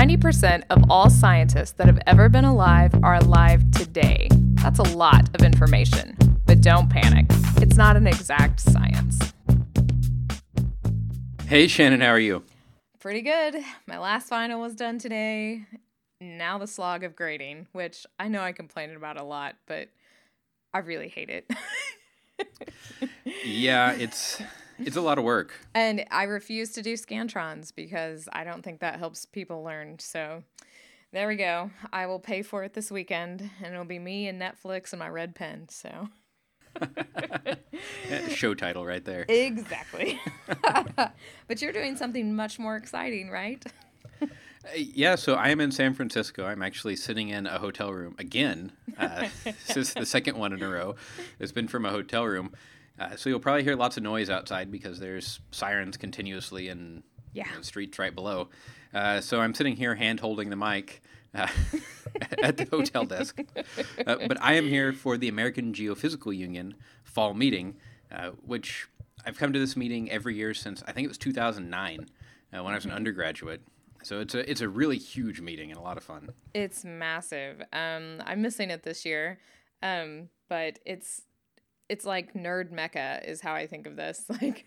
90% of all scientists that have ever been alive are alive today. That's a lot of information. But don't panic, it's not an exact science. Hey, Shannon, how are you? Pretty good. My last final was done today. Now the slog of grading, which I know I complain about a lot, but I really hate it. yeah, it's it's a lot of work. And I refuse to do Scantrons because I don't think that helps people learn. So there we go. I will pay for it this weekend, and it'll be me and Netflix and my red pen. So. Show title right there. Exactly. but you're doing something much more exciting, right? Yeah, so I am in San Francisco. I'm actually sitting in a hotel room again. Uh, this is the second one in a row. It's been from a hotel room. Uh, so you'll probably hear lots of noise outside because there's sirens continuously in yeah. you know, streets right below. Uh, so I'm sitting here hand holding the mic uh, at the hotel desk. Uh, but I am here for the American Geophysical Union fall meeting, uh, which I've come to this meeting every year since I think it was 2009 uh, when I was an mm-hmm. undergraduate. So it's a it's a really huge meeting and a lot of fun. It's massive. Um, I'm missing it this year, um, but it's it's like nerd mecca is how I think of this. Like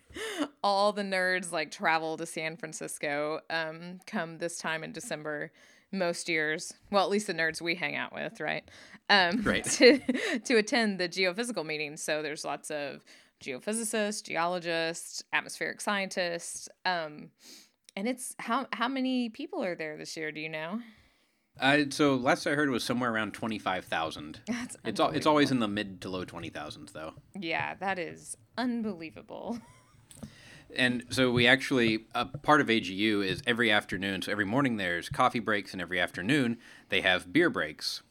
all the nerds like travel to San Francisco um come this time in December most years. Well, at least the nerds we hang out with, right? Um right. to to attend the geophysical meetings. So there's lots of geophysicists, geologists, atmospheric scientists. Um and it's how how many people are there this year, do you know? Uh, so last I heard it was somewhere around twenty five thousand. It's al- it's always in the mid to low twenty thousands though. Yeah, that is unbelievable. And so we actually a part of AGU is every afternoon. So every morning there's coffee breaks, and every afternoon they have beer breaks.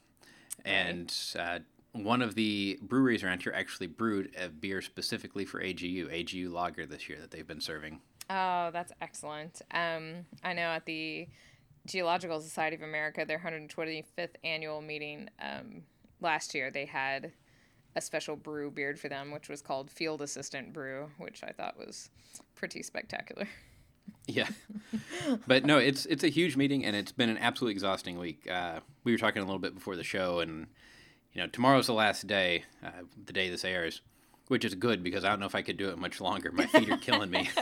And uh, one of the breweries around here actually brewed a beer specifically for AGU, AGU Lager this year that they've been serving. Oh, that's excellent. Um, I know at the Geological Society of America, their 125th annual meeting um, last year, they had a special brew beard for them, which was called Field Assistant Brew, which I thought was pretty spectacular. Yeah, but no, it's it's a huge meeting, and it's been an absolutely exhausting week. Uh, we were talking a little bit before the show, and you know, tomorrow's the last day, uh, the day this airs, which is good because I don't know if I could do it much longer. My feet are killing me.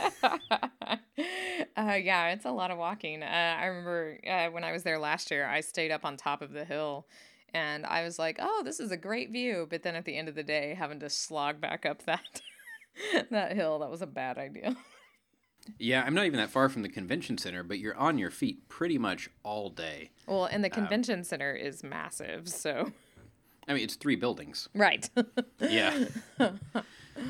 Uh, yeah, it's a lot of walking. Uh, I remember uh, when I was there last year, I stayed up on top of the hill and I was like, "Oh, this is a great view." But then at the end of the day, having to slog back up that that hill, that was a bad idea. Yeah, I'm not even that far from the convention center, but you're on your feet pretty much all day. Well, and the um, convention um, center is massive, so I mean, it's three buildings. Right. yeah.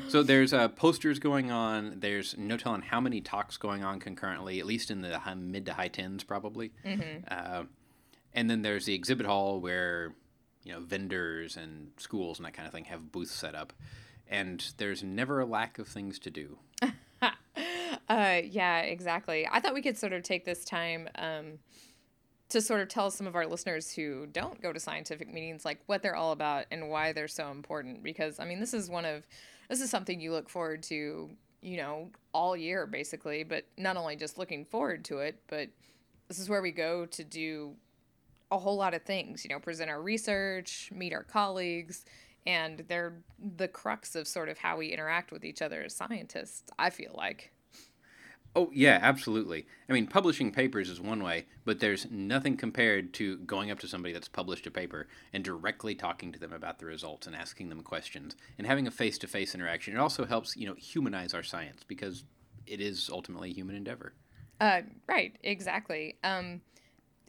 so there's uh, posters going on. There's no telling how many talks going on concurrently, at least in the high, mid to high tens, probably. Mm-hmm. Uh, and then there's the exhibit hall where you know vendors and schools and that kind of thing have booths set up, and there's never a lack of things to do. uh, yeah, exactly. I thought we could sort of take this time. Um, to sort of tell some of our listeners who don't go to scientific meetings like what they're all about and why they're so important. Because i mean this is one of this is something you look forward to you know all year basically. But not only just looking forward to it but this is where we go to do a whole lot of things you know present our research meet our colleagues and they're the crux of sort of how we interact with each other as scientists i feel like Oh, yeah, absolutely. I mean, publishing papers is one way, but there's nothing compared to going up to somebody that's published a paper and directly talking to them about the results and asking them questions and having a face to face interaction. It also helps, you know, humanize our science because it is ultimately a human endeavor. Uh, right, exactly. Um,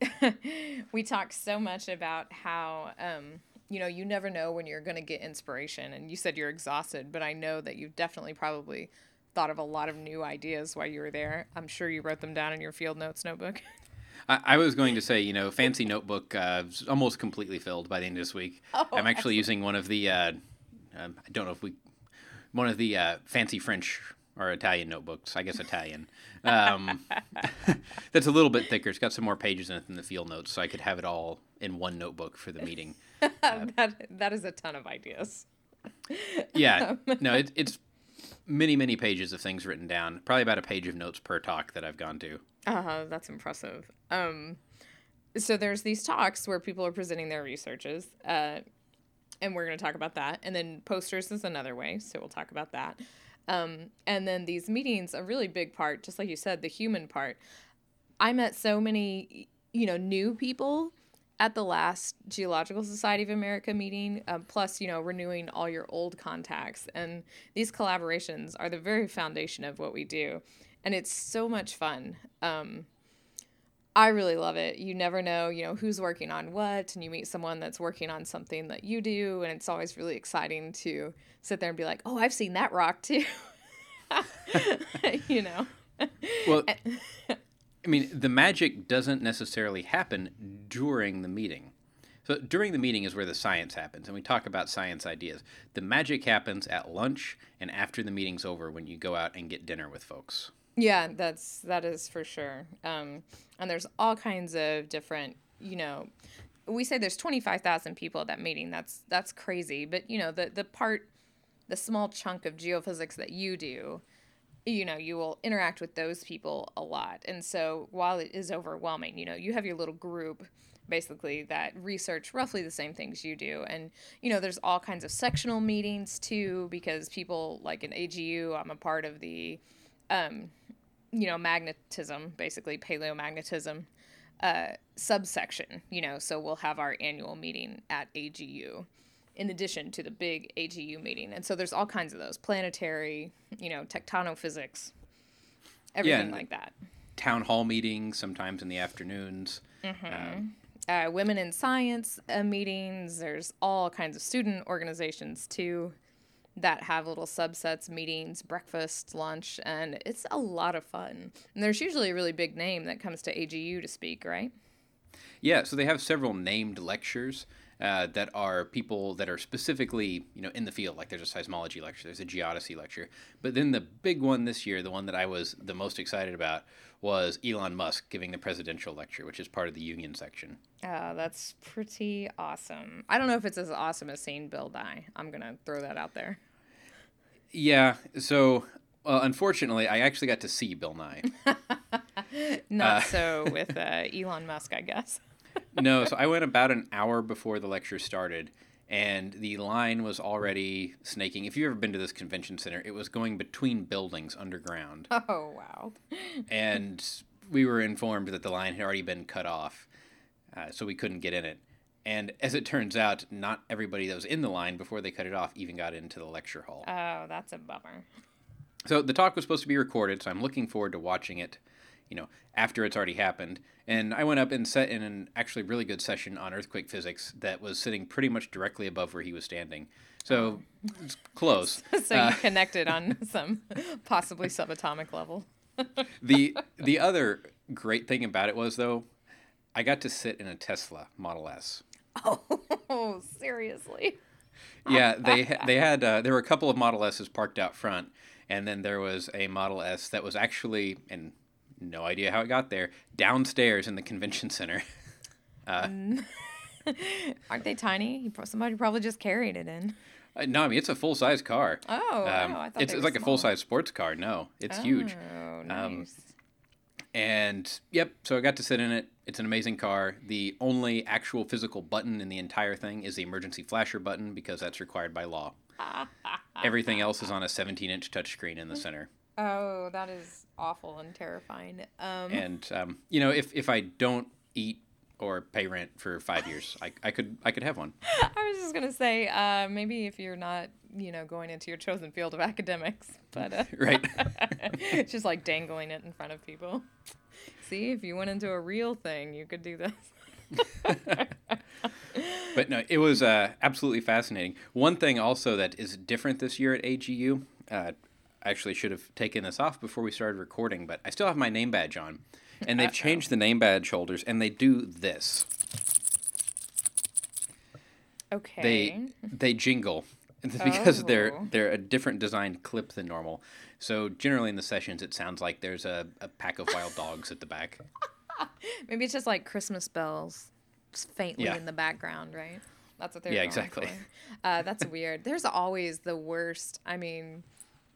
we talk so much about how. Um, you know, you never know when you're going to get inspiration. And you said you're exhausted, but I know that you've definitely probably thought of a lot of new ideas while you were there. I'm sure you wrote them down in your field notes notebook. I, I was going to say, you know, fancy notebook uh, almost completely filled by the end of this week. Oh, I'm actually excellent. using one of the, uh, um, I don't know if we, one of the uh, fancy French or Italian notebooks. I guess Italian. Um, that's a little bit thicker. It's got some more pages in it than the field notes, so I could have it all in one notebook for the meeting. that that is a ton of ideas. yeah, no, it, it's many many pages of things written down probably about a page of notes per talk that i've gone to uh-huh that's impressive um so there's these talks where people are presenting their researches, uh, and we're going to talk about that. And then posters is another way, so we'll talk about that. Um, and then these meetings, a really big part, just like you said, the human part. I met so many, you know, new people at the last Geological Society of America meeting, um, plus, you know, renewing all your old contacts. And these collaborations are the very foundation of what we do. And it's so much fun. Um, I really love it. You never know, you know, who's working on what, and you meet someone that's working on something that you do, and it's always really exciting to sit there and be like, "Oh, I've seen that rock too." you know. Well, I mean, the magic doesn't necessarily happen during the meeting. So during the meeting is where the science happens, and we talk about science ideas. The magic happens at lunch and after the meeting's over when you go out and get dinner with folks. Yeah, that's that is for sure. Um, and there's all kinds of different, you know, we say there's 25,000 people at that meeting. That's that's crazy, but you know, the the part the small chunk of geophysics that you do, you know, you will interact with those people a lot. And so while it is overwhelming, you know, you have your little group basically that research roughly the same things you do. And you know there's all kinds of sectional meetings too because people like in agu i'm a part of the um, you know, magnetism, basically paleomagnetism uh, subsection, you know, so we'll have our annual meeting at AGU in addition to the big AGU meeting. And so there's all kinds of those planetary, you know, tectonophysics, everything yeah, like that. Town hall meetings, sometimes in the afternoons. Mm-hmm. Um, uh, women in science uh, meetings. There's all kinds of student organizations too that have little subsets, meetings, breakfast, lunch, and it's a lot of fun. And there's usually a really big name that comes to AGU to speak, right? Yeah, so they have several named lectures uh, that are people that are specifically, you know, in the field. Like there's a seismology lecture, there's a geodesy lecture, but then the big one this year, the one that I was the most excited about, was Elon Musk giving the presidential lecture, which is part of the union section. Oh, that's pretty awesome. I don't know if it's as awesome as seeing Bill Nye. I'm gonna throw that out there. Yeah. So, uh, unfortunately, I actually got to see Bill Nye. Not uh, so with uh, Elon Musk, I guess. No, so I went about an hour before the lecture started, and the line was already snaking. If you've ever been to this convention center, it was going between buildings underground. Oh, wow. and we were informed that the line had already been cut off, uh, so we couldn't get in it. And as it turns out, not everybody that was in the line before they cut it off even got into the lecture hall. Oh, that's a bummer. So the talk was supposed to be recorded, so I'm looking forward to watching it, you know, after it's already happened. And I went up and set in an actually really good session on earthquake physics that was sitting pretty much directly above where he was standing. So it's close. so uh, you connected on some possibly subatomic level. the the other great thing about it was though, I got to sit in a Tesla Model S. Oh, seriously? yeah, they they had uh, there were a couple of Model S's parked out front, and then there was a Model S that was actually, and no idea how it got there, downstairs in the convention center. Uh, Aren't they tiny? Somebody probably just carried it in. Uh, no, I mean it's a full size car. Oh, um, wow. I thought it's, it's like small. a full size sports car. No, it's oh, huge. Um, nice. Um, and yep, so I got to sit in it. It's an amazing car. The only actual physical button in the entire thing is the emergency flasher button because that's required by law. Everything else is on a 17 inch touchscreen in the center. Oh, that is awful and terrifying. Um. And um, you know, if if I don't eat or pay rent for five years, I, I could I could have one. I was just gonna say uh, maybe if you're not you know going into your chosen field of academics, but uh, right, just like dangling it in front of people. See, if you went into a real thing, you could do this. but no, it was uh, absolutely fascinating. One thing also that is different this year at AGU, uh, actually should have taken this off before we started recording, but I still have my name badge on. And they've changed the name badge holders, and they do this. Okay. They they jingle because oh. they're they're a different designed clip than normal. So generally in the sessions, it sounds like there's a, a pack of wild dogs at the back. Maybe it's just like Christmas bells, faintly yeah. in the background, right? That's what they're. Yeah, exactly. Uh, that's weird. There's always the worst. I mean,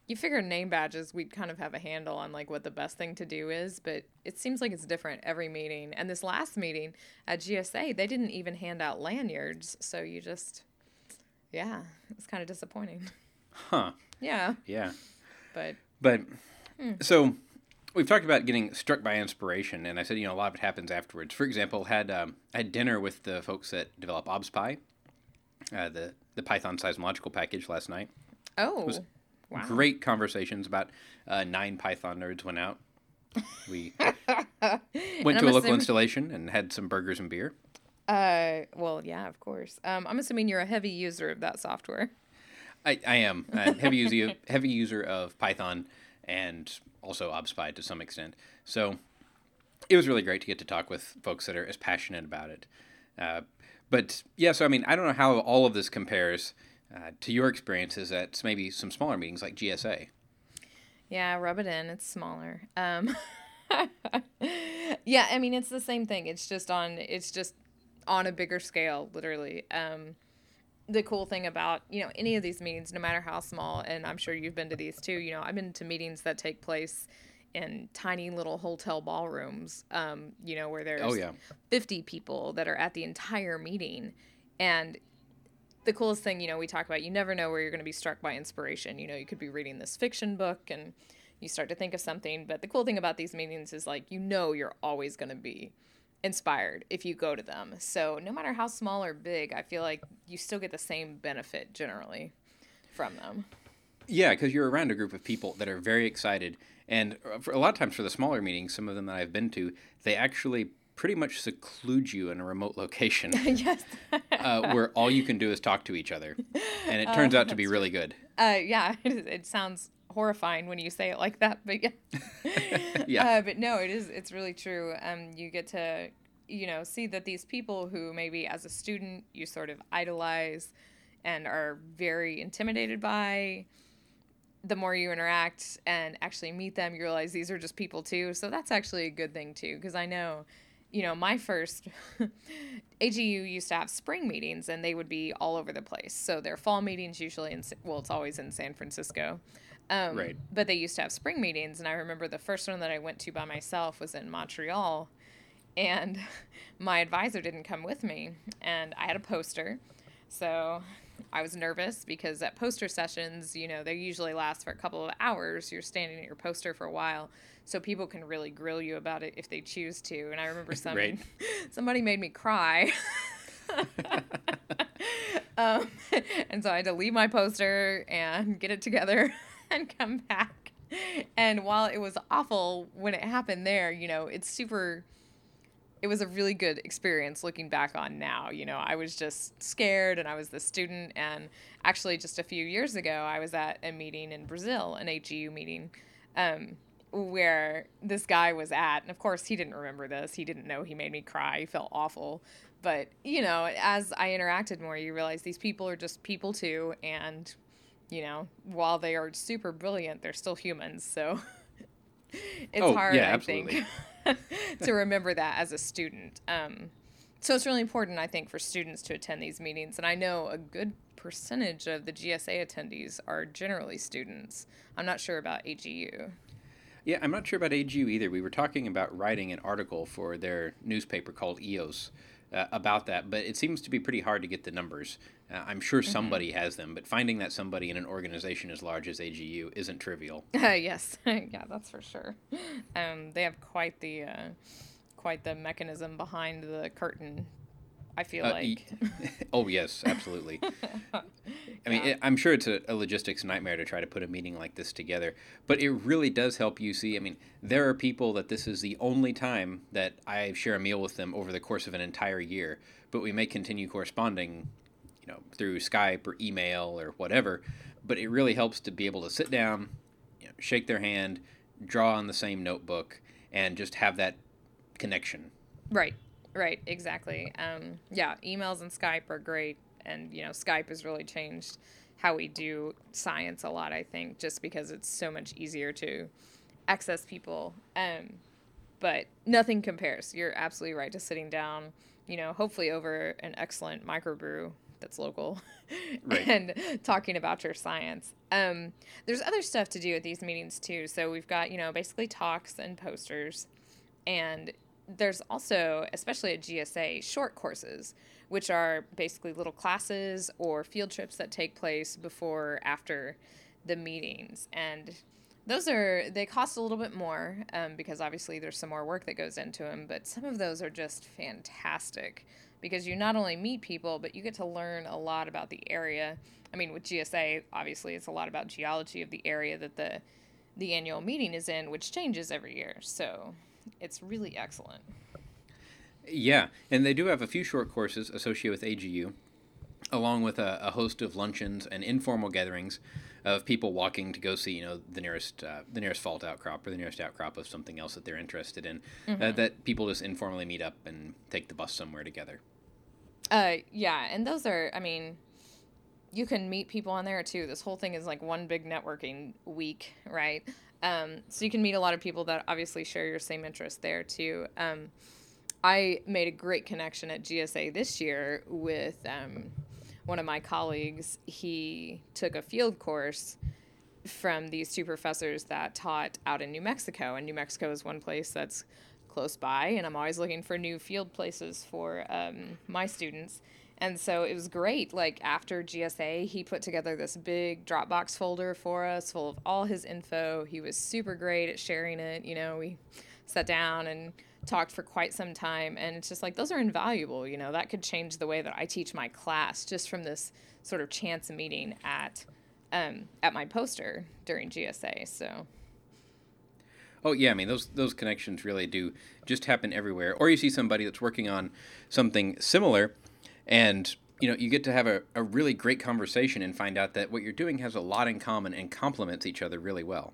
you figure name badges we'd kind of have a handle on like what the best thing to do is but it seems like it's different every meeting. And this last meeting at gsa they didn't even hand out lanyards so you just yeah it's kind of disappointing. Huh. Yeah. Yeah. But but hmm. so we've talked about getting struck by inspiration and i said you know a lot of it happens afterwards. For example had um, had dinner with the folks that develop obspy uh, the the python seismological package last night. Oh Wow. Great conversations about uh, nine Python nerds went out. We went to a local assuming... installation and had some burgers and beer. Uh, well, yeah, of course. Um, I'm assuming you're a heavy user of that software. I, I am a heavy user heavy user of Python and also ObSpy to some extent. So it was really great to get to talk with folks that are as passionate about it. Uh, but yeah, so I mean, I don't know how all of this compares uh, to your experiences at maybe some smaller meetings like GSA. Yeah, rub it in. It's smaller. Um, yeah, I mean it's the same thing. It's just on. It's just on a bigger scale, literally. Um, the cool thing about you know any of these meetings, no matter how small, and I'm sure you've been to these too. You know, I've been to meetings that take place in tiny little hotel ballrooms. Um, you know, where there's oh, yeah. 50 people that are at the entire meeting, and the coolest thing, you know, we talk about you never know where you're going to be struck by inspiration. You know, you could be reading this fiction book and you start to think of something. But the cool thing about these meetings is like, you know, you're always going to be inspired if you go to them. So no matter how small or big, I feel like you still get the same benefit generally from them. Yeah, because you're around a group of people that are very excited. And uh, for, a lot of times for the smaller meetings, some of them that I've been to, they actually pretty much seclude you in a remote location. yes. uh, where all you can do is talk to each other. And it turns uh, out to be really good. Uh, yeah, it, it, sounds horrifying when you say it like that, but yeah. yeah. Uh, but no, it is, it's really true. Um, you get to, you know, see that these people who maybe as a student you sort of idolize and are very intimidated by, the more you interact and actually meet them, you realize these are just people too. So that's actually a good thing too, because I know you know, my first AGU used to have spring meetings and they would be all over the place. So their fall meetings usually in well, it's always in San Francisco. Um, right. But they used to have spring meetings, and I remember the first one that I went to by myself was in Montreal, and my advisor didn't come with me, and I had a poster, so I was nervous because at poster sessions, you know, they usually last for a couple of hours. You're standing at your poster for a while so people can really grill you about it if they choose to. And I remember some, right. somebody made me cry. um, and so I had to leave my poster and get it together and come back. And while it was awful when it happened there, you know, it's super it was a really good experience looking back on now. You know, I was just scared and I was the student. And actually, just a few years ago, I was at a meeting in Brazil, an AGU meeting. Um, where this guy was at. And of course, he didn't remember this. He didn't know he made me cry. He felt awful. But, you know, as I interacted more, you realize these people are just people too. And, you know, while they are super brilliant, they're still humans. So it's oh, hard, yeah, I think, to remember that as a student. Um, so it's really important, I think, for students to attend these meetings. And I know a good percentage of the GSA attendees are generally students. I'm not sure about AGU. Yeah, I'm not sure about AGU either. We were talking about writing an article for their newspaper called EOS uh, about that, but it seems to be pretty hard to get the numbers. Uh, I'm sure mm-hmm. somebody has them, but finding that somebody in an organization as large as AGU isn't trivial. Uh, yes, yeah, that's for sure. Um, they have quite the uh, quite the mechanism behind the curtain I feel uh, like. oh yes, absolutely. I mean, it, I'm sure it's a, a, logistics nightmare to try to put a meeting like this together, but it really does help you see. I mean, there are people that this is the only time that I share a meal with them over the course of an entire year, but we may continue corresponding, you know, through Skype or email or whatever. But it really helps to be able to sit down, you know, shake their hand, draw on the same notebook, and just have that connection. Right. Right, exactly. Um, yeah, emails and Skype are great, and you know, Skype has really changed how we do science a lot. I think just because it's so much easier to access people. Um, but nothing compares. You're absolutely right to sitting down. You know, hopefully over an excellent microbrew that's local right. and talking about your science. Um, there's other stuff to do at these meetings too. So we've got, you know, basically talks and posters. And there's also, especially at GSA, short courses, which are basically little classes or field trips that take place before, after the meetings. And those are they cost a little bit more um, because obviously there's some more work that goes into them but some of those are just fantastic because you not only meet people but you get to learn a lot about the area i mean with gsa obviously it's a lot about geology of the area that the the annual meeting is in which changes every year so it's really excellent yeah and they do have a few short courses associated with agu along with a, a host of luncheons and informal gatherings of people walking to go see, you know, the nearest uh, the nearest fault outcrop or the nearest outcrop of something else that they're interested in. Uh, mm-hmm. Uh, that people just informally meet up and take the bus somewhere together. Uh, yeah, and those are, I mean, you can meet people on there too. This whole thing is like one big networking week, right? Um, so you can meet a lot of people that obviously share your same interest there too. Um, I made a great connection at GSA this year with um, one of my colleagues, he took a field course from these two professors that taught out in New Mexico. And New Mexico is one place that's close by, and I'm always looking for new field places for um, my students. And so it was great. Like after GSA, he put together this big Dropbox folder for us full of all his info. He was super great at sharing it. You know, we sat down and talked for quite some time and it's just like those are invaluable you know that could change the way that i teach my class just from this sort of chance meeting at um, at my poster during gsa so Oh yeah, I mean those those connections really do just happen everywhere. Or you see somebody that's working on something similar, and you know you get to have a, a really great conversation and find out that what you're doing has a lot in common and complements each other really well.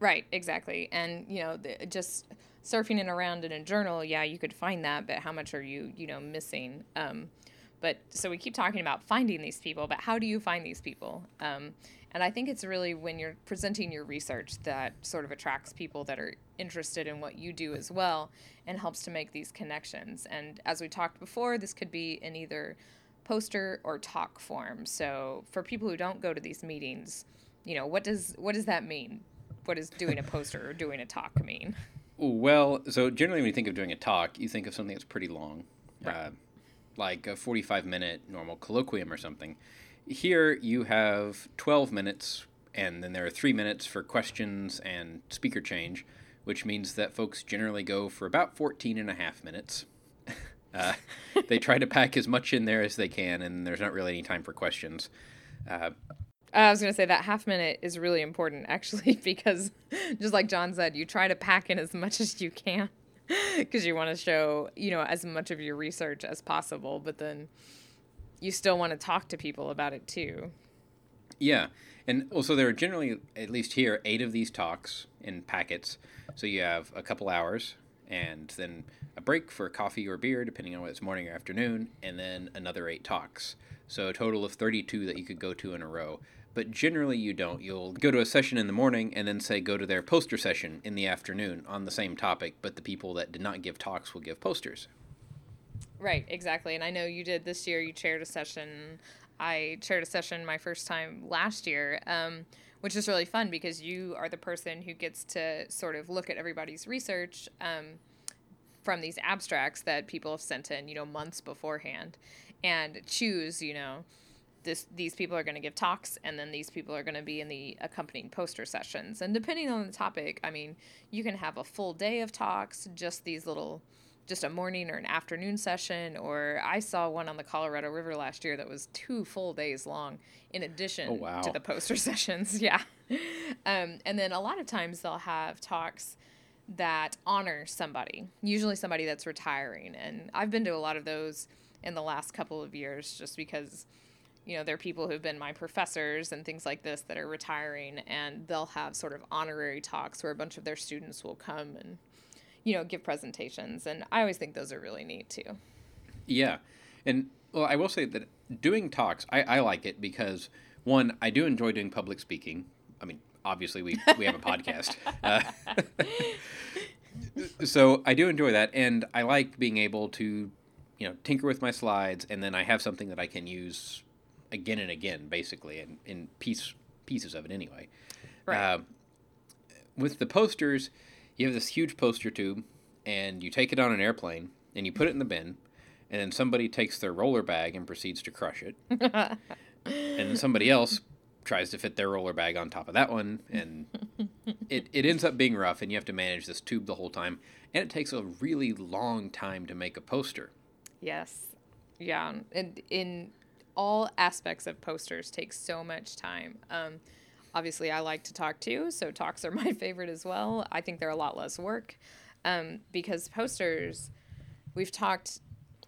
Right, exactly, and you know just surfing it around in a journal, yeah, you could find that, but how much are you, you know, missing? Um, but so we keep talking about finding these people, but how do you find these people? Um, and I think it's really when you're presenting your research that sort of attracts people that are interested in what you do as well and helps to make these connections. And as we talked before, this could be in either poster or talk form. So for people who don't go to these meetings, you know, what does what does that mean? What does doing a poster or doing a talk mean? Well, so generally when you think of doing a talk, you think of something that's pretty long, right. uh, like a 45 minute normal colloquium or something. Here you have 12 minutes, and then there are three minutes for questions and speaker change, which means that folks generally go for about 14 and a half minutes. uh, they try to pack as much in there as they can, and there's not really any time for questions. Uh, I was going to say that half minute is really important actually because just like John said, you try to pack in as much as you can because you want to show, you know, as much of your research as possible, but then you still want to talk to people about it too. Yeah. And also there are generally at least here 8 of these talks in packets. So you have a couple hours and then a break for coffee or beer depending on whether it's morning or afternoon and then another 8 talks. So a total of 32 that you could go to in a row but generally you don't. You'll go to a session in the morning and then say go to their poster session in the afternoon on the same topic, but the people that did not give talks will give posters. Right, exactly. And I know you did this year, you chaired a session. I chaired a session my first time last year, um, which is really fun because you are the person who gets to sort of look at everybody's research um, from these abstracts that people have sent in, you know, months beforehand and choose, you know, this these people are going to give talks and then these people are going to be in the accompanying poster sessions and depending on the topic i mean you can have a full day of talks just these little just a morning or an afternoon session or i saw one on the colorado river last year that was two full days long in addition oh, wow. to the poster sessions yeah um, and then a lot of times they'll have talks that honor somebody usually somebody that's retiring and i've been to a lot of those in the last couple of years just because you know, there are people who've been my professors and things like this that are retiring, and they'll have sort of honorary talks where a bunch of their students will come and, you know, give presentations. And I always think those are really neat too. Yeah. And well, I will say that doing talks, I, I like it because one, I do enjoy doing public speaking. I mean, obviously we, we have a podcast. Uh, so I do enjoy that. And I like being able to you know, tinker with my slides, and then I have something that I can use again and again, basically, and in piece pieces of it anyway. Right. Uh, with the posters, you have this huge poster tube, and you take it on an airplane, and you put it in the bin, and then somebody takes their roller bag and proceeds to crush it, and then somebody else tries to fit their roller bag on top of that one, and it, it ends up being rough, and you have to manage this tube the whole time, and it takes a really long time to make a poster. Yes. Yeah. And in all aspects of posters take so much time. Um, obviously, I like to talk too, so talks are my favorite as well. I think they're a lot less work um, because posters, we've talked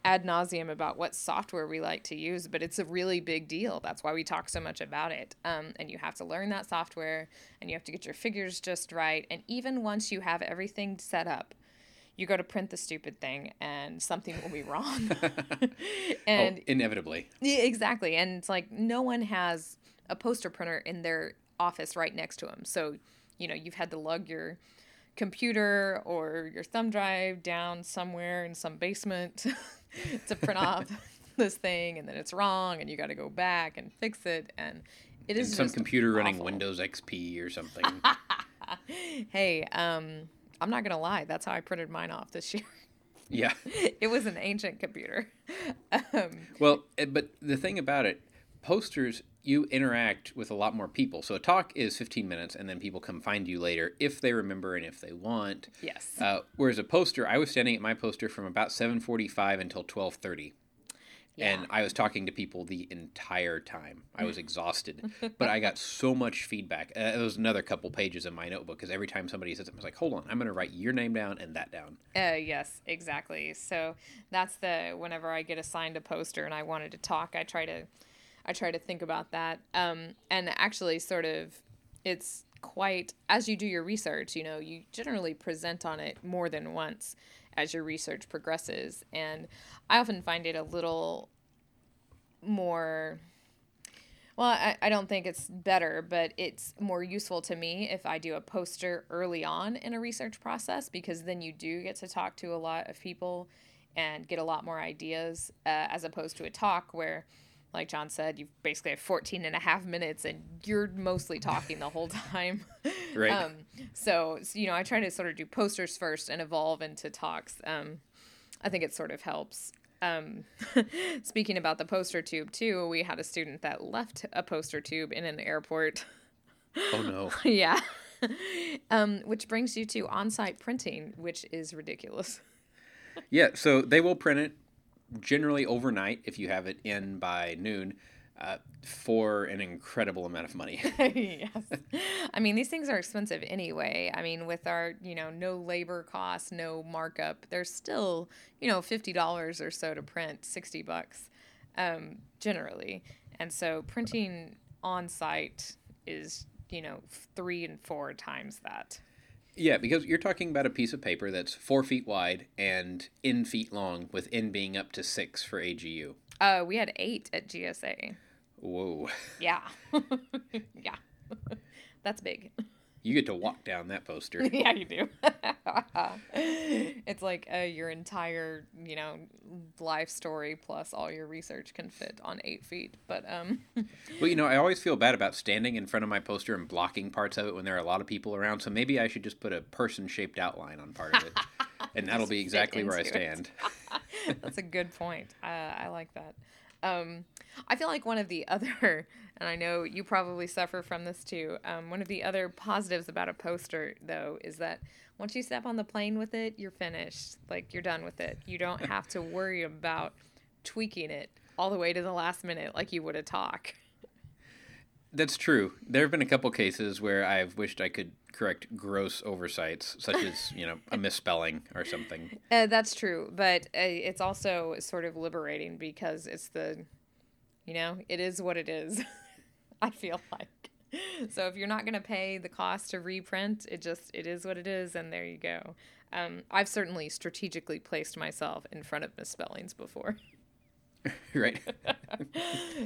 ad nauseum about what software we like to use, but it's a really big deal. That's why we talk so much about it. Um, and you have to learn that software and you have to get your figures just right. And even once you have everything set up, you go to print the stupid thing and something will be wrong. and oh, inevitably. Yeah, exactly. And it's like no one has a poster printer in their office right next to him. So, you know, you've had to lug your computer or your thumb drive down somewhere in some basement to print off this thing and then it's wrong and you got to go back and fix it and it is some computer awful. running Windows XP or something. hey, um I'm not gonna lie, that's how I printed mine off this year. Yeah, it was an ancient computer. Um, well, eh, but the thing about it, posters you interact with a lot more people. So a talk is 15 minutes, and then people come find you later if they remember and if they want. Yes. Uh, whereas a poster, I was standing at my poster from about 7:45 until 12:30. Yeah. And I was talking to people the entire time. I was exhausted, but I got so much feedback. Uh, it was another couple pages in my notebook because every time somebody says something, I was like, "Hold on, I'm going to write your name down and that down." Uh, yes, exactly. So that's the whenever I get assigned a poster and I wanted to talk, I try to, I try to think about that. Um, and actually, sort of, it's quite as you do your research. You know, you generally present on it more than once as your research progresses. And I often find it a little more. Well, I, I don't think it's better, but it's more useful to me if I do a poster early on in a research process because then you do get to talk to a lot of people and get a lot more ideas uh, as opposed to a talk where like John said, you basically have 14 and a half minutes and you're mostly talking the whole time. right. Um, so, so, you know, I try to sort of do posters first and evolve into talks. Um, I think it sort of helps. Um, speaking about the poster tube, too, we had a student that left a poster tube in an airport. Oh, no. yeah. um, which brings you to on site printing, which is ridiculous. yeah, so they will print it generally overnight if you have it in by noon uh, for an incredible amount of money. yes. I mean, these things are expensive anyway. I mean, with our, you know, no labor costs, no markup, there's still, you know, $50 or so to print, 60 bucks um, generally. And so printing on site is, you know, three and four times that. Yeah, because you're talking about a piece of paper that's four feet wide and in feet long, with n being up to six for AGU. Uh, we had eight at GSA. Whoa. Yeah. yeah. that's big. You get to walk down that poster. yeah, you do. it's like uh, your entire, you know, life story plus all your research can fit on eight feet. But um. well, you know, I always feel bad about standing in front of my poster and blocking parts of it when there are a lot of people around. So maybe I should just put a person-shaped outline on part of it, and that'll be exactly where I stand. That's a good point. Uh, I like that. Um, I feel like one of the other, and I know you probably suffer from this too. Um, one of the other positives about a poster, though, is that once you step on the plane with it, you're finished. Like you're done with it. You don't have to worry about tweaking it all the way to the last minute like you would a talk. That's true. There have been a couple cases where I've wished I could correct gross oversights, such as you know a misspelling or something. Uh, that's true, but uh, it's also sort of liberating because it's the, you know, it is what it is. I feel like. So if you're not going to pay the cost to reprint, it just it is what it is, and there you go. Um, I've certainly strategically placed myself in front of misspellings before. right.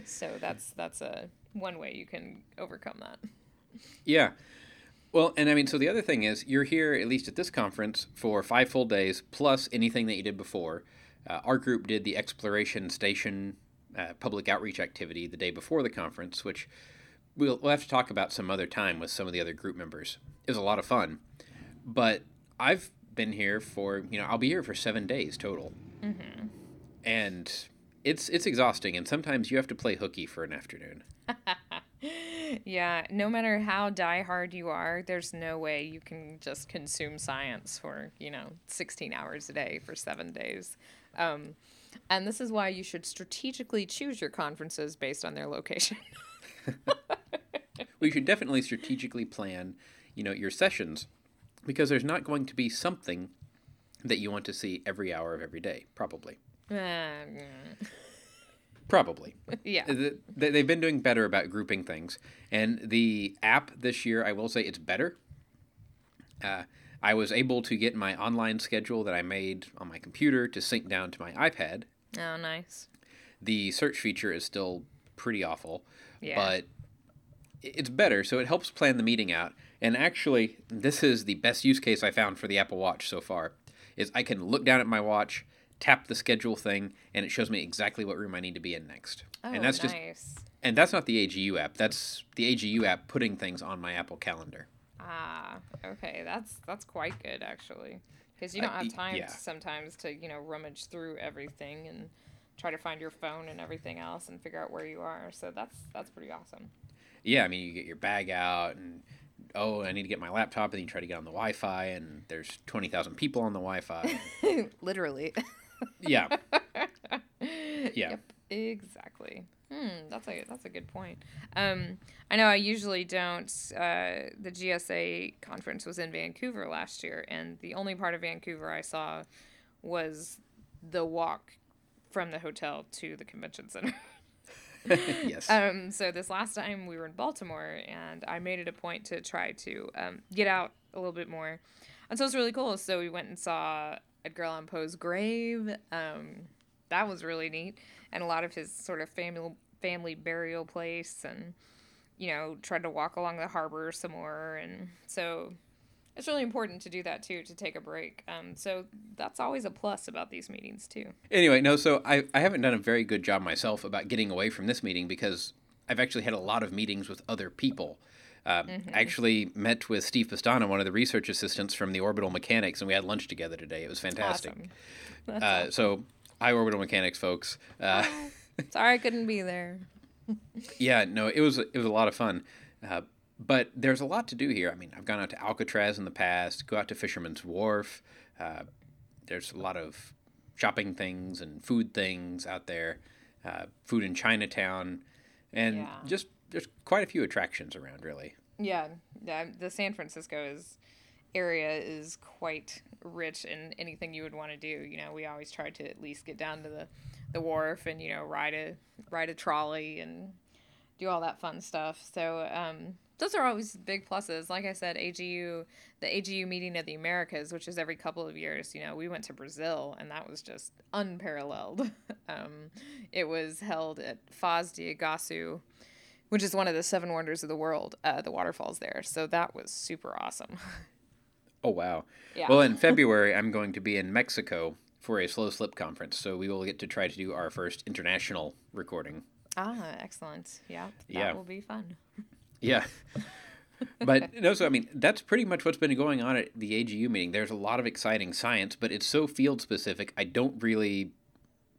so that's that's a one way you can overcome that. Yeah. Well, and I mean, so the other thing is, you're here at least at this conference for five full days plus anything that you did before. Uh, our group did the exploration station uh, public outreach activity the day before the conference, which we'll, we'll have to talk about some other time with some of the other group members. It was a lot of fun, but I've been here for you know I'll be here for seven days total, mm-hmm. and it's it's exhausting, and sometimes you have to play hooky for an afternoon. yeah, no matter how diehard you are, there's no way you can just consume science for you know 16 hours a day for seven days. Um, and this is why you should strategically choose your conferences based on their location. we should definitely strategically plan, you know, your sessions because there's not going to be something that you want to see every hour of every day, probably. Uh, probably. Yeah. They've been doing better about grouping things. And the app this year, I will say it's better. Uh, I was able to get my online schedule that I made on my computer to sync down to my iPad. Oh, nice. The search feature is still pretty awful, yeah. but it's better, so it helps plan the meeting out. And actually, this is the best use case I found for the Apple Watch so far. Is I can look down at my watch, tap the schedule thing, and it shows me exactly what room I need to be in next. Oh, and that's nice. just and that's not the AGU app. That's the AGU app putting things on my Apple Calendar. Ah, okay, that's that's quite good actually, because you don't have time yeah. sometimes to you know rummage through everything and try to find your phone and everything else and figure out where you are. So that's that's pretty awesome. Yeah, I mean you get your bag out and oh I need to get my laptop and then you try to get on the Wi-Fi and there's twenty thousand people on the Wi-Fi. Literally. yeah. Yeah. Yep. Exactly. Hmm, that's a that's a good point. Um, I know I usually don't. Uh, the GSA conference was in Vancouver last year, and the only part of Vancouver I saw was the walk from the hotel to the convention center. yes. Um, so this last time we were in Baltimore, and I made it a point to try to um, get out a little bit more, and so it was really cool. So we went and saw Edgar Allan Poe's grave. Um, that was really neat, and a lot of his sort of family family burial place, and you know tried to walk along the harbor some more, and so it's really important to do that too to take a break. Um, so that's always a plus about these meetings too. Anyway, no, so I I haven't done a very good job myself about getting away from this meeting because I've actually had a lot of meetings with other people. Uh, mm-hmm. I actually met with Steve Pestana, one of the research assistants from the Orbital Mechanics, and we had lunch together today. It was fantastic. Awesome. Uh, awesome. So Hi, Orbital Mechanics, folks. Uh, Sorry I couldn't be there. yeah, no, it was it was a lot of fun. Uh, but there's a lot to do here. I mean, I've gone out to Alcatraz in the past, go out to Fisherman's Wharf. Uh, there's a lot of shopping things and food things out there, uh, food in Chinatown, and yeah. just there's quite a few attractions around, really. Yeah, yeah. The San Francisco is area is quite rich in anything you would want to do. You know, we always try to at least get down to the, the wharf and you know ride a ride a trolley and do all that fun stuff. So um, those are always big pluses. Like I said, AGU, the AGU meeting of the Americas, which is every couple of years. You know, we went to Brazil, and that was just unparalleled. um, it was held at Foz de Iguaçu, which is one of the seven wonders of the world. Uh, the waterfalls there, so that was super awesome. Oh wow. Yeah. Well, in February, I'm going to be in Mexico for a slow slip conference, so we will get to try to do our first international recording. Ah, excellent. Yeah. That yeah. will be fun. Yeah. but no, so I mean, that's pretty much what's been going on at the AGU meeting. There's a lot of exciting science, but it's so field specific. I don't really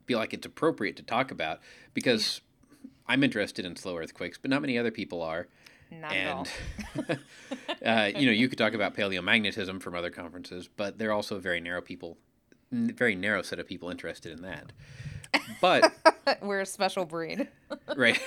feel like it's appropriate to talk about because I'm interested in slow earthquakes, but not many other people are. Not and, uh, you know, you could talk about paleomagnetism from other conferences, but they're also very narrow people, very narrow set of people interested in that. But we're a special breed, right?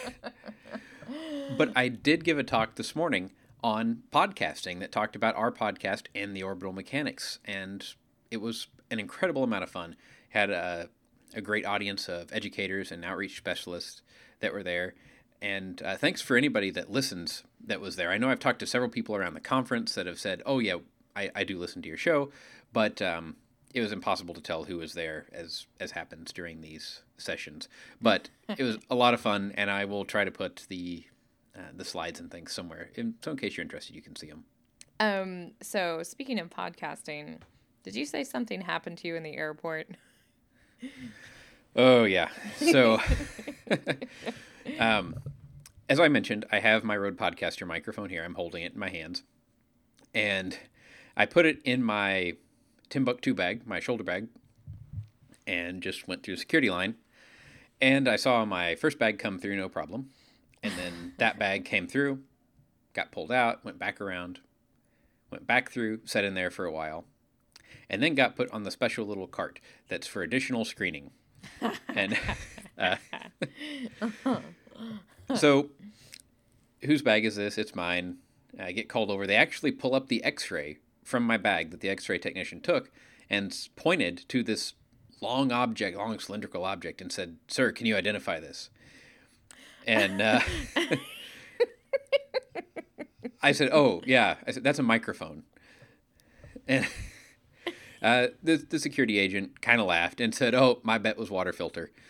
But I did give a talk this morning on podcasting that talked about our podcast and the orbital mechanics, and it was an incredible amount of fun. Had a, a great audience of educators and outreach specialists that were there and uh, thanks for anybody that listens that was there. I know I've talked to several people around the conference that have said, "Oh yeah, I, I do listen to your show," but um, it was impossible to tell who was there as as happens during these sessions. But it was a lot of fun, and I will try to put the uh, the slides and things somewhere. In, so in case you're interested, you can see them. Um. So speaking of podcasting, did you say something happened to you in the airport? Oh yeah. So, um, as I mentioned, I have my Rode Podcaster microphone here. I'm holding it in my hands, and I put it in my Timbuk2 bag, my shoulder bag, and just went through the security line. And I saw my first bag come through, no problem. And then that bag came through, got pulled out, went back around, went back through, sat in there for a while, and then got put on the special little cart that's for additional screening. And uh, so, whose bag is this? It's mine. I get called over. They actually pull up the x ray from my bag that the x ray technician took and pointed to this long object, long cylindrical object, and said, Sir, can you identify this? And uh, I said, "Oh yeah." I said, "That's a microphone." And uh, the the security agent kind of laughed and said, "Oh, my bet was water filter."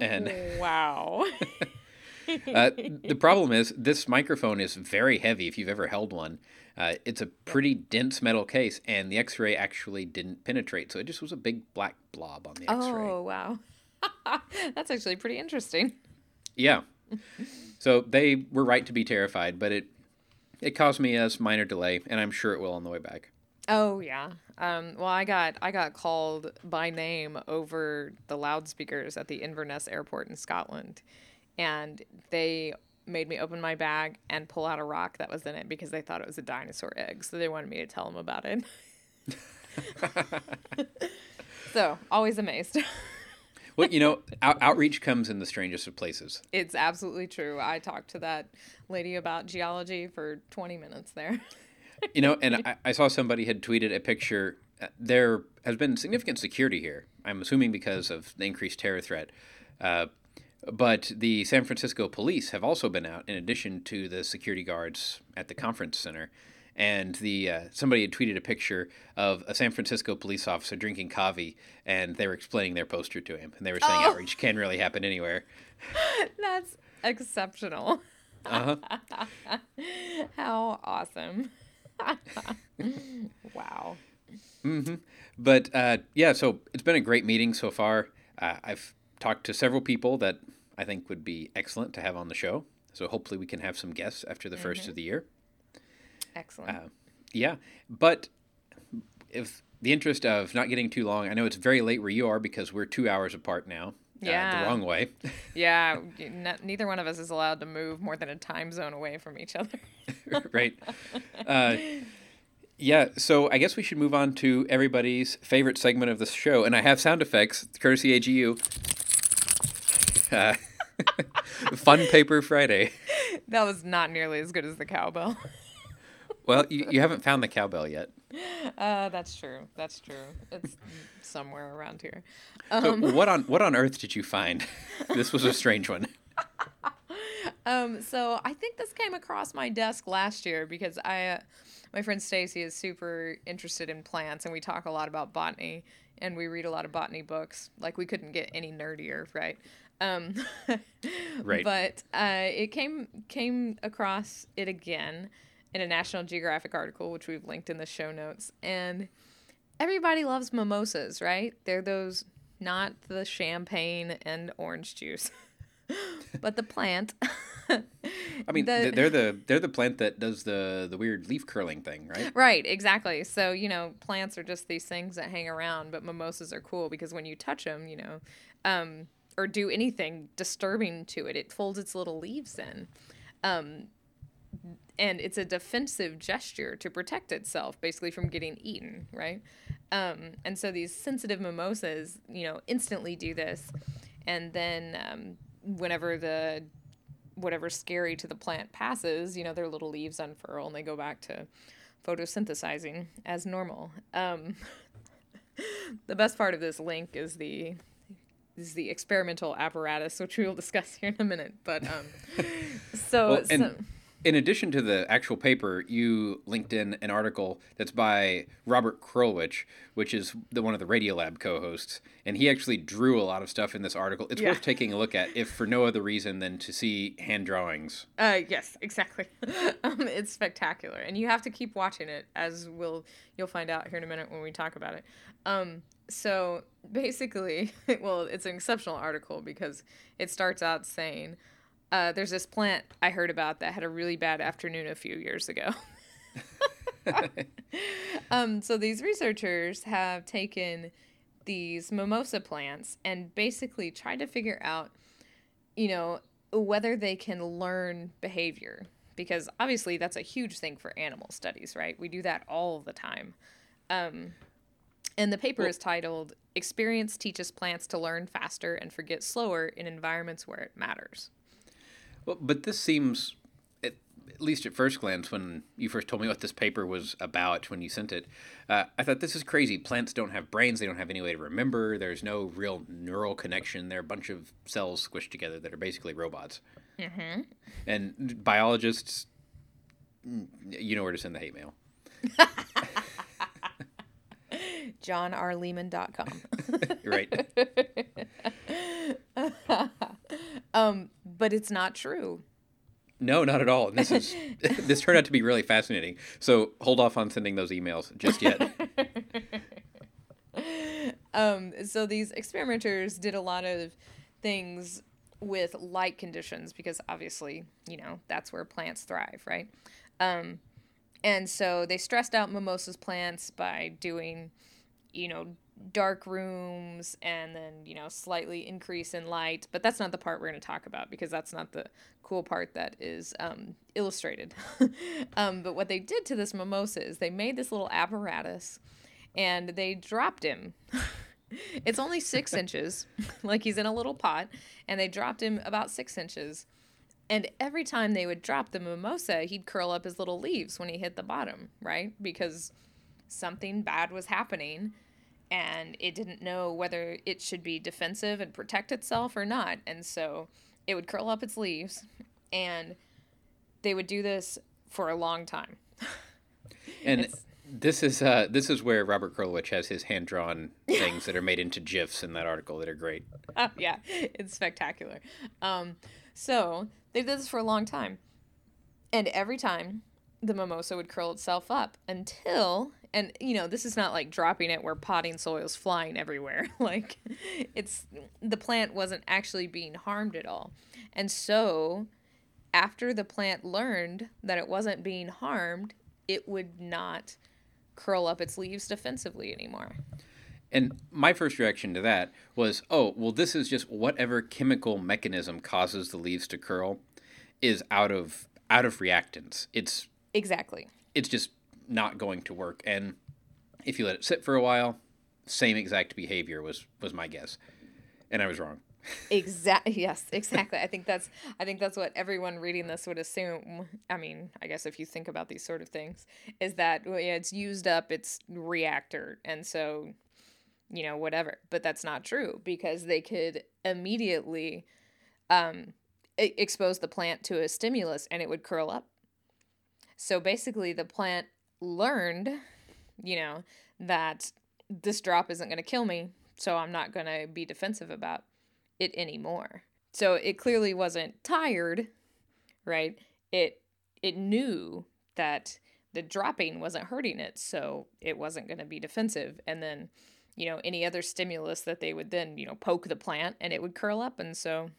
And wow. uh, the problem is this microphone is very heavy. If you've ever held one, uh, it's a pretty dense metal case, and the X-ray actually didn't penetrate, so it just was a big black blob on the X-ray. Oh wow, that's actually pretty interesting. Yeah. So they were right to be terrified, but it it caused me a minor delay, and I'm sure it will on the way back. Oh yeah. Um, well, I got I got called by name over the loudspeakers at the Inverness Airport in Scotland, and they made me open my bag and pull out a rock that was in it because they thought it was a dinosaur egg. So they wanted me to tell them about it. so always amazed. well, you know, out- outreach comes in the strangest of places. It's absolutely true. I talked to that lady about geology for 20 minutes there. you know, and I, I, saw somebody had tweeted a picture. Uh, there has been significant security here. I'm assuming because of the increased terror threat. Uh, but the San Francisco police have also been out, in addition to the security guards at the conference center and the uh, somebody had tweeted a picture of a San Francisco police officer drinking coffee, and they were explaining their poster to him, and they were saying oh. outreach can really happen anywhere. That's exceptional. Uh huh. How awesome! wow. Mm-hmm. But uh, yeah, so it's been a great meeting so far. Uh, I've talked to several people that I think would be excellent to have on the show. So hopefully we can have some guests after the mm-hmm. first of the year. Excellent. Uh, yeah, but if the interest of not getting too long, I know it's very late where you are because we're two hours apart now. Yeah. Uh, the wrong way. yeah. Neither one of us is allowed to move more than a time zone away from each other. right. Uh, yeah. So I guess we should move on to everybody's favorite segment of the show. And I have sound effects, courtesy AGU. Uh, Fun Paper Friday. That was not nearly as good as the cowbell. Well, you, you haven't found the cowbell yet. Uh, that's true. That's true. It's somewhere around here. Um, so what on what on earth did you find? this was a strange one. um, so I think this came across my desk last year because I, uh, my friend Stacy is super interested in plants, and we talk a lot about botany, and we read a lot of botany books. Like we couldn't get any nerdier, right? Um, right. But uh, it came came across it again in a National Geographic article, which we've linked in the show notes. And everybody loves mimosas, right? They're those, not the champagne and orange juice, but the plant. I mean, the, they're the they're the plant that does the the weird leaf curling thing, right? Right, exactly. So you know, plants are just these things that hang around, but mimosas are cool because when you touch them, you know, um, or do anything disturbing to it, it folds its little leaves in. Um, and it's a defensive gesture to protect itself basically from getting eaten right? Um, and so these sensitive mimosas you know instantly do this. And then um, whenever the whatever scary to the plant passes you know their little leaves unfurl and they go back to photosynthesizing as normal. Um, the best part of this link is the is the experimental apparatus which we will discuss here in a minute but um, so, well, and- so in addition to the actual paper, you linked in an article that's by Robert Krulwich, which is the one of the Radiolab co-hosts, and he actually drew a lot of stuff in this article. It's yeah. worth taking a look at, if for no other reason than to see hand drawings. Uh, yes, exactly. um, it's spectacular, and you have to keep watching it, as will you'll find out here in a minute when we talk about it. Um, so basically, well, it's an exceptional article because it starts out saying uh, there's this plant I heard about that had a really bad afternoon a few years ago. um, so these researchers have taken these mimosa plants and basically tried to figure out, you know, whether they can learn behavior. Because obviously that's a huge thing for animal studies, right? We do that all the time. Um, and the paper is titled Experience Teaches Plants to Learn Faster and Forget Slower in Environments Where It Matters. Well, but this seems, at, at, least at first glance, when you first told me what this paper was about when you sent it, uh, I thought this is crazy. Plants don't have brains; they don't have any way to remember. There's no real neural connection. They're a bunch of cells squished together that are basically robots. Mm-hmm. And biologists, mm, you know where to send the hate mail. johnrleeman.com. right. um, but it's not true. No, not at all. And this is this turned out to be really fascinating. So hold off on sending those emails just yet. um, so these experimenters did a lot of things with light conditions because obviously, you know, that's where plants thrive, right? Um, and so they stressed out mimosas plants by doing, you know, dark rooms and then you know slightly increase in light but that's not the part we're going to talk about because that's not the cool part that is um, illustrated. Um, but what they did to this mimosa is they made this little apparatus and they dropped him. It's only six inches like he's in a little pot and they dropped him about six inches. And every time they would drop the mimosa he'd curl up his little leaves when he hit the bottom right? Because something bad was happening and it didn't know whether it should be defensive and protect itself or not. And so it would curl up its leaves, and they would do this for a long time. and it's, this is uh, this is where Robert Krulwich has his hand drawn things that are made into gifs in that article that are great. Oh, yeah, it's spectacular. Um, so they did this for a long time, and every time the mimosa would curl itself up until and you know this is not like dropping it where potting soil is flying everywhere. Like it's the plant wasn't actually being harmed at all. And so after the plant learned that it wasn't being harmed it would not curl up its leaves defensively anymore. And my first reaction to that was oh well this is just whatever chemical mechanism causes the leaves to curl is out of out of reactance. It's exactly. it's just not going to work. And if you let it sit for a while, same exact behavior was was my guess, and I was wrong. exactly. Yes. Exactly. I think that's. I think that's what everyone reading this would assume. I mean, I guess if you think about these sort of things, is that well, yeah, it's used up its reactor, and so, you know, whatever. But that's not true because they could immediately, um, expose the plant to a stimulus, and it would curl up. So basically, the plant learned, you know, that this drop isn't going to kill me, so I'm not going to be defensive about it anymore. So it clearly wasn't tired, right? It it knew that the dropping wasn't hurting it, so it wasn't going to be defensive. And then, you know, any other stimulus that they would then, you know, poke the plant and it would curl up and so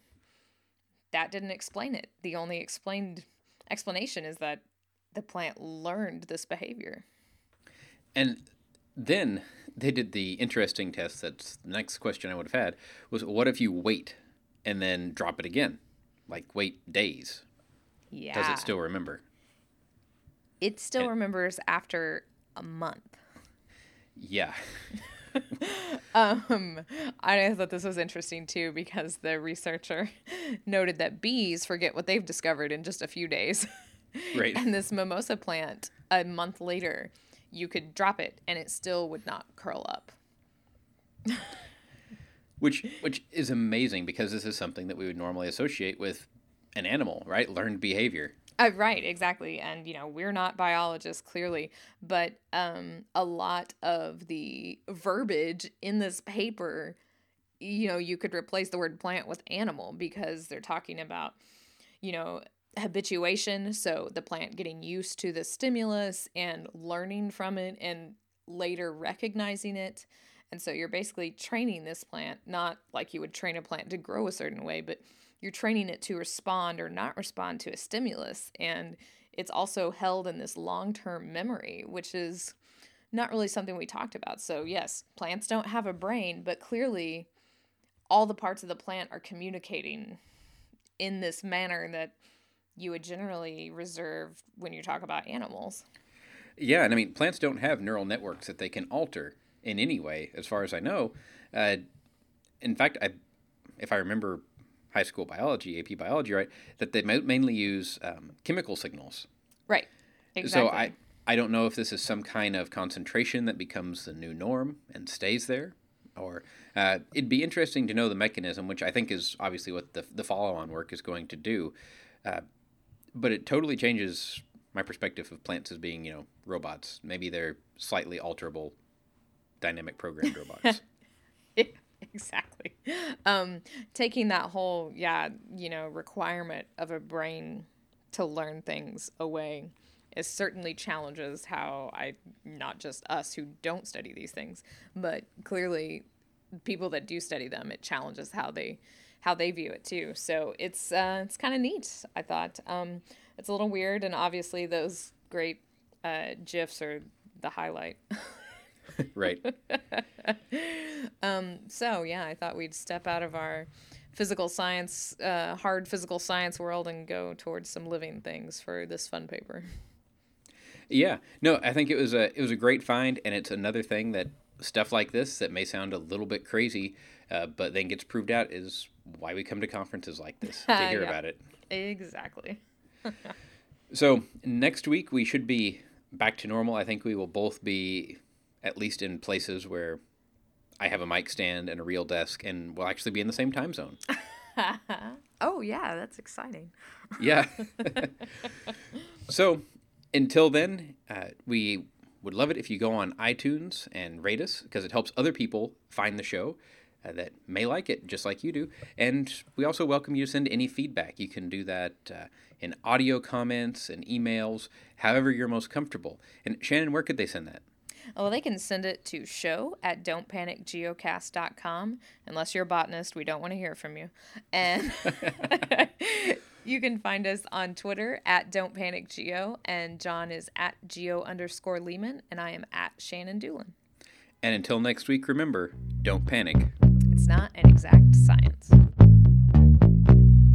that didn't explain it. The only explained explanation is that the plant learned this behavior. And then they did the interesting test. That's the next question I would have had was what if you wait and then drop it again? Like wait days. Yeah. Does it still remember? It still and, remembers after a month. Yeah. um, I thought this was interesting too because the researcher noted that bees forget what they've discovered in just a few days. Right. And this mimosa plant, a month later, you could drop it and it still would not curl up. which which is amazing because this is something that we would normally associate with an animal, right? Learned behavior. Uh, right, exactly. And, you know, we're not biologists, clearly, but um, a lot of the verbiage in this paper, you know, you could replace the word plant with animal because they're talking about, you know, habituation. So the plant getting used to the stimulus and learning from it and later recognizing it. And so you're basically training this plant, not like you would train a plant to grow a certain way, but you're training it to respond or not respond to a stimulus. And it's also held in this long term memory, which is not really something we talked about. So, yes, plants don't have a brain, but clearly all the parts of the plant are communicating in this manner that you would generally reserve when you talk about animals. Yeah, and I mean, plants don't have neural networks that they can alter in any way, as far as I know. Uh, in fact, I, if I remember high school biology, AP biology, right, that they mainly use um, chemical signals. Right. Exactly. So I, I don't know if this is some kind of concentration that becomes the new norm and stays there, or uh, it'd be interesting to know the mechanism, which I think is obviously what the the follow-on work is going to do. Uh, but it totally changes my perspective of plants as being, you know, robots. Maybe they're slightly alterable, dynamic programmed robots. exactly. Um, taking that whole, yeah, you know, requirement of a brain to learn things away is certainly challenges how I, not just us who don't study these things, but clearly people that do study them, it challenges how they how they view it too. So it's uh, it's kind of neat. I thought um, it's a little weird, and obviously those great uh, gifs are the highlight. right. um, so yeah, I thought we'd step out of our physical science, uh, hard physical science world, and go towards some living things for this fun paper. Yeah, no, I think it was a it was a great find, and it's another thing that stuff like this that may sound a little bit crazy, uh, but then gets proved out is why we come to conferences like this to hear yeah, about it. Exactly. so next week we should be back to normal. I think we will both be at least in places where I have a mic stand and a real desk, and we'll actually be in the same time zone. oh yeah, that's exciting. yeah. so until then, uh, we would love it if you go on iTunes and rate us because it helps other people find the show. Uh, that may like it just like you do. And we also welcome you to send any feedback. You can do that uh, in audio comments and emails, however you're most comfortable. And Shannon, where could they send that? Well, they can send it to show at don'tpanicgeocast.com. Unless you're a botanist, we don't want to hear from you. And you can find us on Twitter at Don't Panic Geo, and John is at Geo underscore Leeman, and I am at Shannon Dulin. And until next week, remember, don't panic. It's not an exact science.